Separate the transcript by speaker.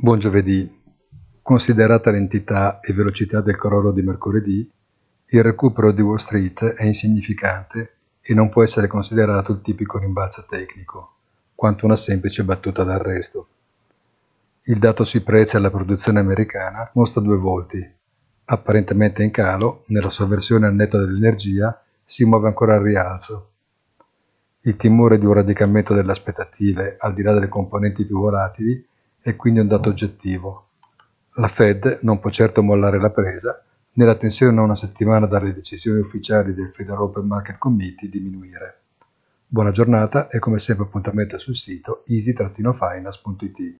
Speaker 1: Buon giovedì. Considerata l'entità e velocità del crollo di mercoledì, il recupero di Wall Street è insignificante e non può essere considerato il tipico rimbalzo tecnico, quanto una semplice battuta d'arresto. Il dato sui prezzi alla produzione americana mostra due volti. Apparentemente in calo, nella sua versione al netto dell'energia si muove ancora al rialzo. Il timore di un radicamento delle aspettative, al di là delle componenti più volatili, è quindi un dato oggettivo. La Fed non può certo mollare la presa, né la tensione a una settimana dalle decisioni ufficiali del Federal Open Market Committee diminuire. Buona giornata e come sempre appuntamento sul sito easy-finance.it.